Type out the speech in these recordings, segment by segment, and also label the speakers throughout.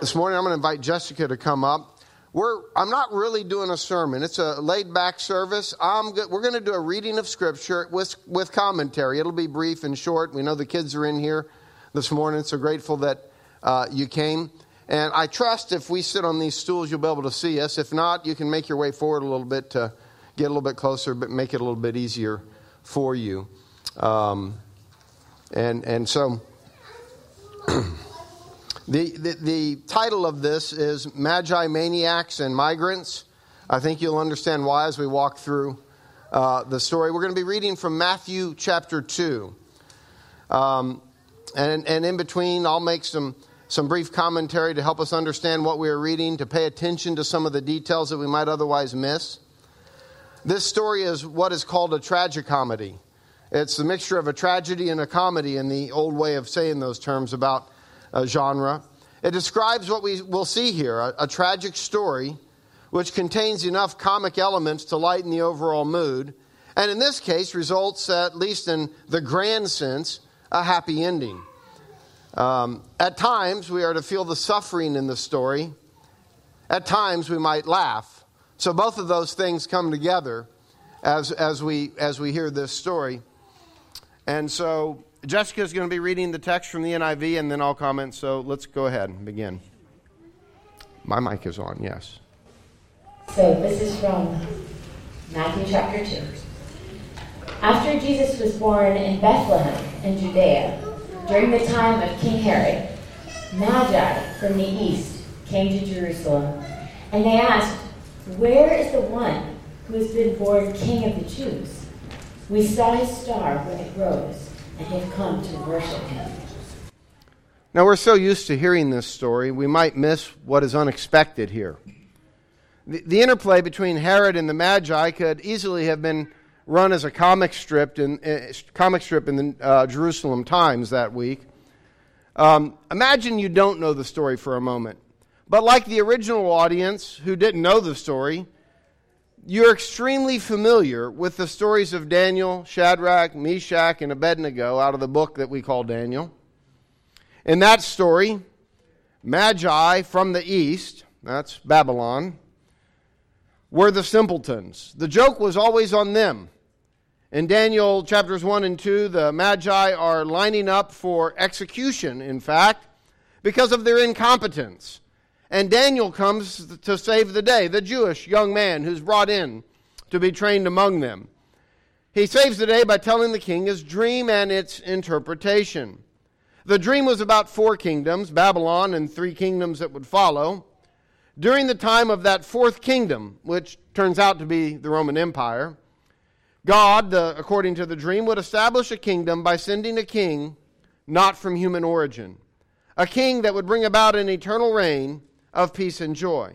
Speaker 1: this morning I'm going to invite Jessica to come up. We're, I'm not really doing a sermon. It's a laid back service. Go- we're going to do a reading of Scripture with, with commentary. It'll be brief and short. We know the kids are in here this morning, so grateful that uh, you came. And I trust if we sit on these stools, you'll be able to see us. If not, you can make your way forward a little bit to get a little bit closer, but make it a little bit easier for you. Um, and, and so. The, the, the, title of this is Magi, Maniacs, and Migrants. I think you'll understand why as we walk through uh, the story. We're going to be reading from Matthew chapter 2. Um, and, and in between, I'll make some, some brief commentary to help us understand what we are reading, to pay attention to some of the details that we might otherwise miss. This story is what is called a tragicomedy. It's a mixture of a tragedy and a comedy in the old way of saying those terms about uh, genre. It describes what we will see here a, a tragic story which contains enough comic elements to lighten the overall mood, and in this case results, at least in the grand sense, a happy ending. Um, at times, we are to feel the suffering in the story. At times, we might laugh. So, both of those things come together as, as, we, as we hear this story. And so, Jessica is going to be reading the text from the NIV and then I'll comment. So let's go ahead and begin. My mic is on, yes.
Speaker 2: So this is from Matthew chapter 2. After Jesus was born in Bethlehem in Judea, during the time of King Herod, Magi from the east came to Jerusalem, and they asked, Where is the one who has been born King of the Jews? We saw his star when it rose and have come to worship him.
Speaker 1: Now, we're so used to hearing this story, we might miss what is unexpected here. The, the interplay between Herod and the Magi could easily have been run as a comic strip in, uh, comic strip in the uh, Jerusalem Times that week. Um, imagine you don't know the story for a moment. But like the original audience who didn't know the story, you're extremely familiar with the stories of Daniel, Shadrach, Meshach, and Abednego out of the book that we call Daniel. In that story, Magi from the east, that's Babylon, were the simpletons. The joke was always on them. In Daniel chapters 1 and 2, the Magi are lining up for execution, in fact, because of their incompetence. And Daniel comes to save the day, the Jewish young man who's brought in to be trained among them. He saves the day by telling the king his dream and its interpretation. The dream was about four kingdoms, Babylon and three kingdoms that would follow. During the time of that fourth kingdom, which turns out to be the Roman Empire, God, the, according to the dream, would establish a kingdom by sending a king not from human origin, a king that would bring about an eternal reign of peace and joy.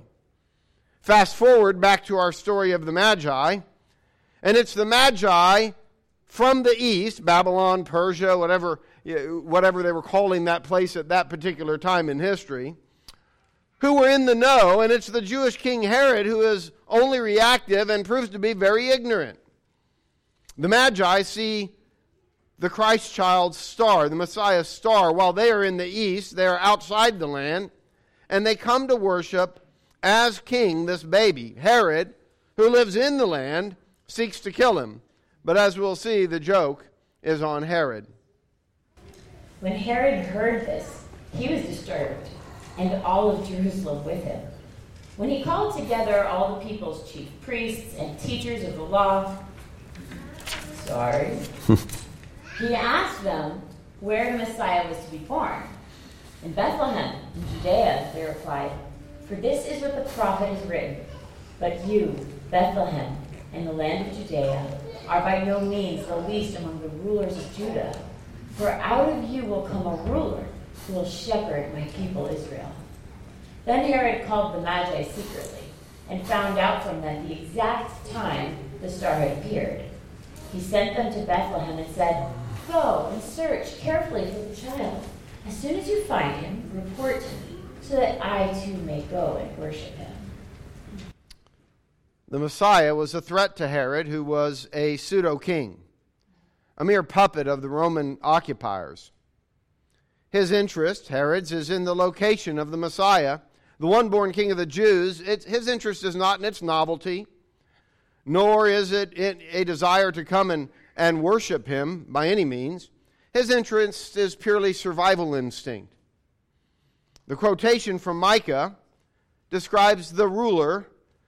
Speaker 1: Fast forward back to our story of the Magi, and it's the Magi from the east, Babylon, Persia, whatever, whatever they were calling that place at that particular time in history, who were in the know, and it's the Jewish king Herod who is only reactive and proves to be very ignorant. The Magi see the Christ child's star, the Messiah's star, while they are in the east, they are outside the land and they come to worship as king this baby. Herod, who lives in the land, seeks to kill him. But as we'll see, the joke is on Herod.
Speaker 2: When Herod heard this, he was disturbed, and all of Jerusalem with him. When he called together all the people's chief priests and teachers of the law, sorry, he asked them where the Messiah was to be born. In Bethlehem, in Judea, they replied, For this is what the prophet has written. But you, Bethlehem, in the land of Judea, are by no means the least among the rulers of Judah. For out of you will come a ruler who will shepherd my people Israel. Then Herod called the Magi secretly and found out from them the exact time the star had appeared. He sent them to Bethlehem and said, Go and search carefully for the child. As soon as you find him, report to me, so that I too may go and worship him.
Speaker 1: The Messiah was a threat to Herod, who was a pseudo king, a mere puppet of the Roman occupiers. His interest, Herod's, is in the location of the Messiah, the one born king of the Jews. It's, his interest is not in its novelty, nor is it a desire to come and, and worship him by any means. His interest is purely survival instinct. The quotation from Micah describes the ruler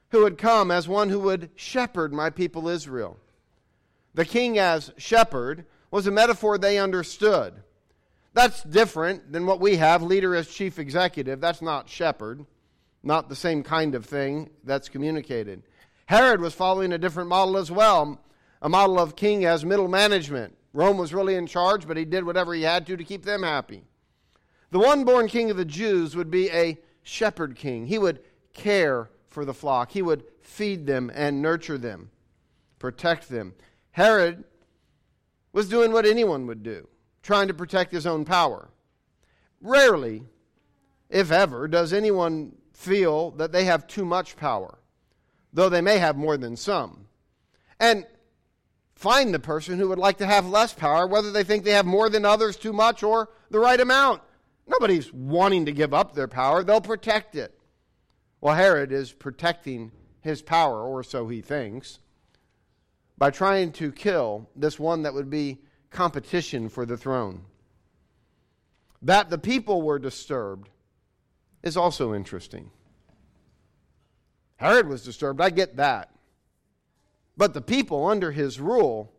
Speaker 1: who had come as one who would shepherd my people Israel. The king as shepherd was a metaphor they understood. That's different than what we have, leader as chief executive. That's not shepherd, not the same kind of thing that's communicated. Herod was following a different model as well, a model of king as middle management. Rome was really in charge, but he did whatever he had to to keep them happy. The one born king of the Jews would be a shepherd king. He would care for the flock, he would feed them and nurture them, protect them. Herod was doing what anyone would do, trying to protect his own power. Rarely, if ever, does anyone feel that they have too much power, though they may have more than some. And find the person who would like to have less power, whether they think they have more than others, too much, or the right amount. Nobody's wanting to give up their power, they'll protect it. Well, Herod is protecting his power, or so he thinks, by trying to kill this one that would be competition for the throne. That the people were disturbed is also interesting. Herod was disturbed, I get that. But the people under his rule,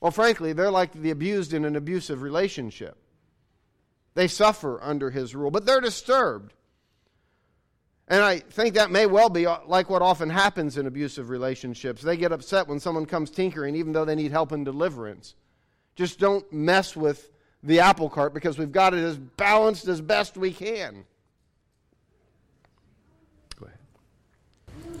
Speaker 1: well, frankly, they're like the abused in an abusive relationship. They suffer under his rule, but they're disturbed. And I think that may well be uh, like what often happens in abusive relationships. They get upset when someone comes tinkering, even though they need help and deliverance. Just don't mess with the apple cart because we've got it as balanced as best we can. Go ahead.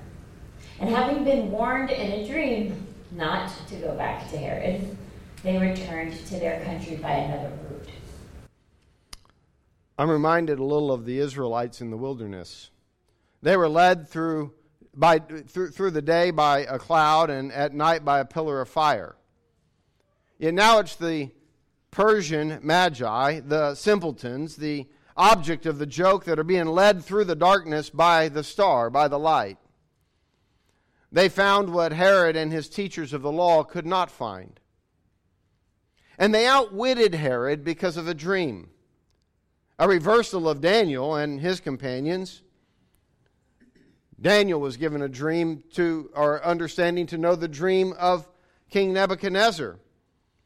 Speaker 2: And having been warned in a dream not to go back to Herod, they returned to their country by another route.
Speaker 1: I'm reminded a little of the Israelites in the wilderness. They were led through, by, through, through the day by a cloud and at night by a pillar of fire. Yet now it's the Persian magi, the simpletons, the object of the joke that are being led through the darkness by the star, by the light. They found what Herod and his teachers of the law could not find. And they outwitted Herod because of a dream a reversal of Daniel and his companions. Daniel was given a dream to, or understanding to know the dream of King Nebuchadnezzar.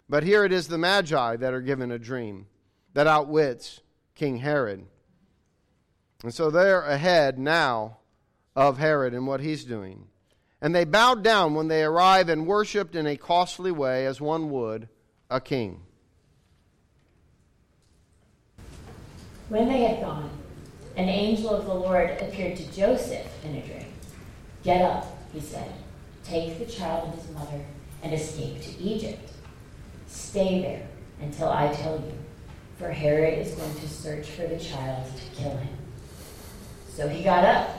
Speaker 1: But here it is the Magi that are given a dream that outwits King Herod. And so they're ahead now of Herod and what he's doing. And they bowed down when they arrived and worshiped in a costly way, as one would a king.
Speaker 2: When they had gone, an angel of the Lord appeared to Joseph in a dream. Get up, he said. Take the child and his mother and escape to Egypt. Stay there until I tell you, for Herod is going to search for the child to kill him. So he got up,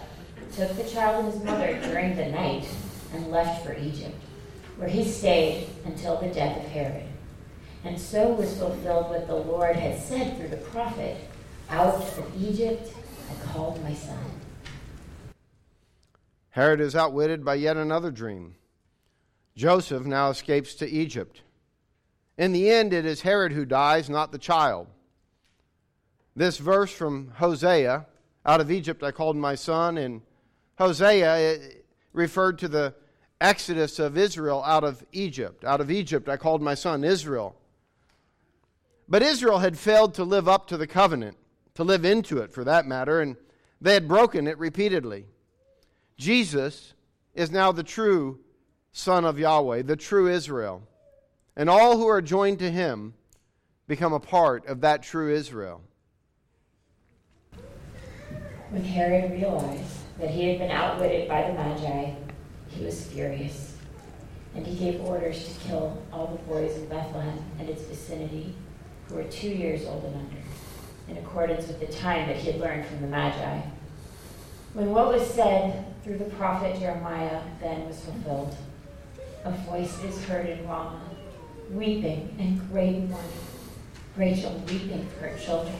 Speaker 2: took the child and his mother during the night, and left for Egypt, where he stayed until the death of Herod. And so was fulfilled what the Lord had said through the prophet out of Egypt I called my son.
Speaker 1: Herod is outwitted by yet another dream. Joseph now escapes to Egypt. In the end, it is Herod who dies, not the child. This verse from Hosea, out of Egypt I called my son, and Hosea eh, referred to the exodus of Israel out of Egypt. Out of Egypt I called my son Israel. But Israel had failed to live up to the covenant to live into it for that matter, and they had broken it repeatedly. Jesus is now the true Son of Yahweh, the true Israel. And all who are joined to him become a part of that true Israel.
Speaker 2: When Herod realized that he had been outwitted by the Magi, he was furious. And he gave orders to kill all the boys of Bethlehem and its vicinity who were two years old and under, in accordance with the time that he had learned from the Magi. When what was said through the prophet Jeremiah then was fulfilled, a voice is heard in Ramah, weeping and great mourning, Rachel weeping for her children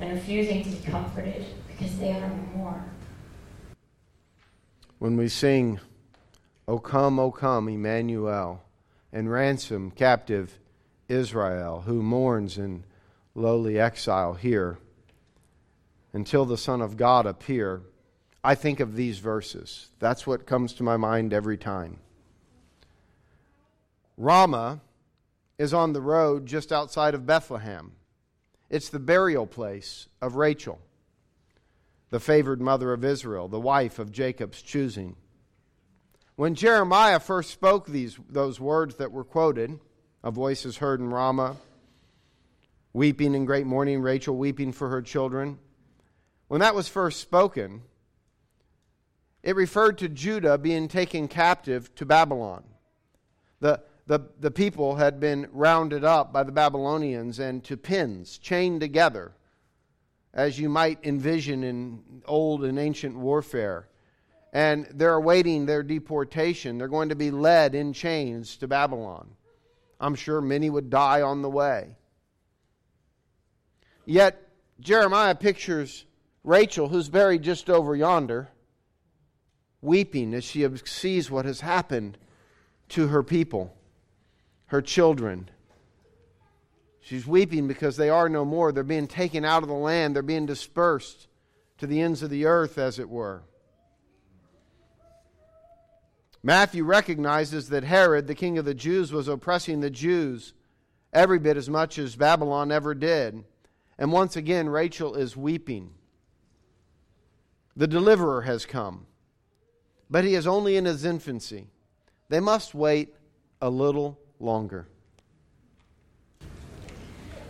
Speaker 2: and refusing to be comforted because they are no more.
Speaker 1: When we sing, O come, O come, Emmanuel, and ransom captive Israel, who mourns in lowly exile here, until the Son of God appear, I think of these verses. That's what comes to my mind every time. Ramah is on the road just outside of Bethlehem. It's the burial place of Rachel, the favored mother of Israel, the wife of Jacob's choosing. When Jeremiah first spoke these, those words that were quoted, a voice is heard in Ramah, weeping in great mourning, Rachel weeping for her children. When that was first spoken, it referred to Judah being taken captive to Babylon. The, the, the people had been rounded up by the Babylonians and to pins, chained together, as you might envision in old and ancient warfare. And they're awaiting their deportation. They're going to be led in chains to Babylon. I'm sure many would die on the way. Yet, Jeremiah pictures Rachel, who's buried just over yonder, weeping as she sees what has happened to her people her children. She's weeping because they are no more. They're being taken out of the land, they're being dispersed to the ends of the earth, as it were. Matthew recognizes that Herod, the king of the Jews, was oppressing the Jews every bit as much as Babylon ever did. And once again, Rachel is weeping. The deliverer has come, but he is only in his infancy. They must wait a little longer.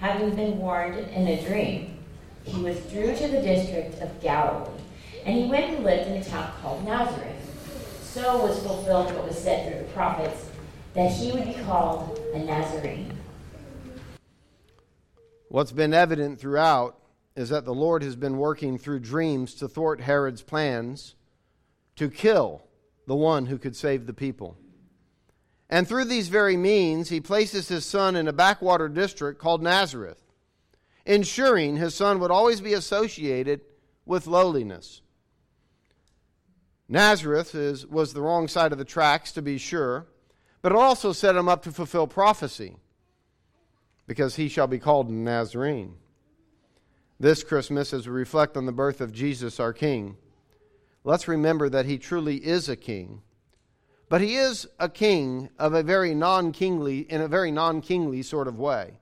Speaker 2: Having been warned in a dream, he withdrew to the district of Galilee, and he went and lived in a town called Nazareth. So was fulfilled what was said through the prophets, that he would be called a Nazarene.
Speaker 1: What's been evident throughout is that the Lord has been working through dreams to thwart Herod's plans to kill the one who could save the people. And through these very means, he places his son in a backwater district called Nazareth, ensuring his son would always be associated with lowliness. Nazareth is, was the wrong side of the tracks, to be sure, but it also set him up to fulfill prophecy, because he shall be called a Nazarene. This Christmas, as we reflect on the birth of Jesus, our King, let's remember that he truly is a king but he is a king of a very non-kingly in a very non-kingly sort of way.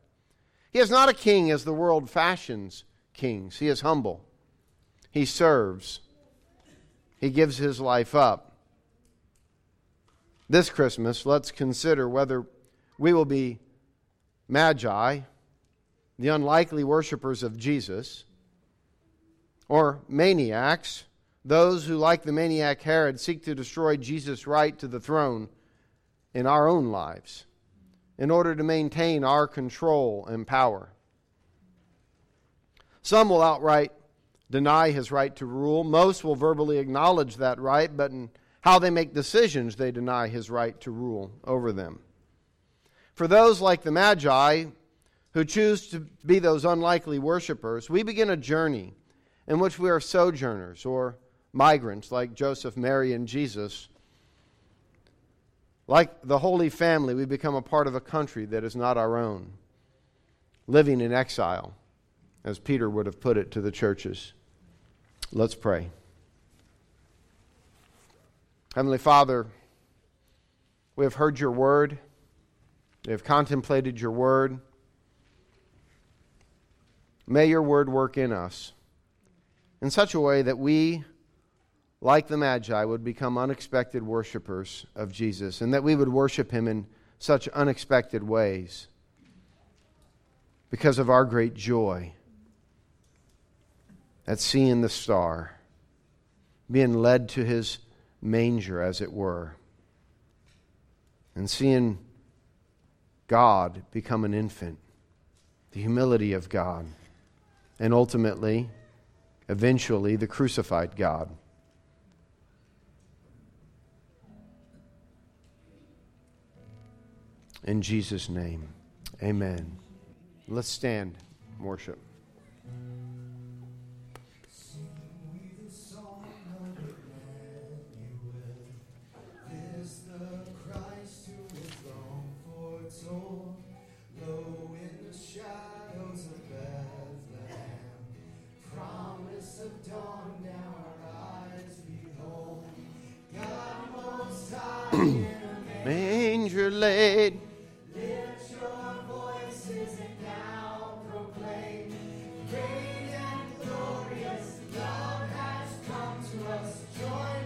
Speaker 1: He is not a king as the world fashions kings. He is humble. He serves. He gives his life up. This Christmas, let's consider whether we will be magi, the unlikely worshippers of Jesus, or maniacs those who, like the maniac Herod, seek to destroy Jesus' right to the throne in our own lives in order to maintain our control and power. Some will outright deny his right to rule. Most will verbally acknowledge that right, but in how they make decisions, they deny his right to rule over them. For those like the Magi who choose to be those unlikely worshippers, we begin a journey in which we are sojourners or migrants like Joseph, Mary, and Jesus. Like the Holy Family, we become a part of a country that is not our own, living in exile as Peter would have put it to the churches. Let's pray. Heavenly Father, we have heard your word, we have contemplated your word. May your word work in us in such a way that we, like the Magi, would become unexpected worshipers of Jesus and that we would worship him in such unexpected ways because of our great joy at seeing the star, being led to his manger, as it were, and seeing God become an infant, the humility of God and ultimately, eventually, the crucified God. In Jesus' name, amen. Let's stand worship. laid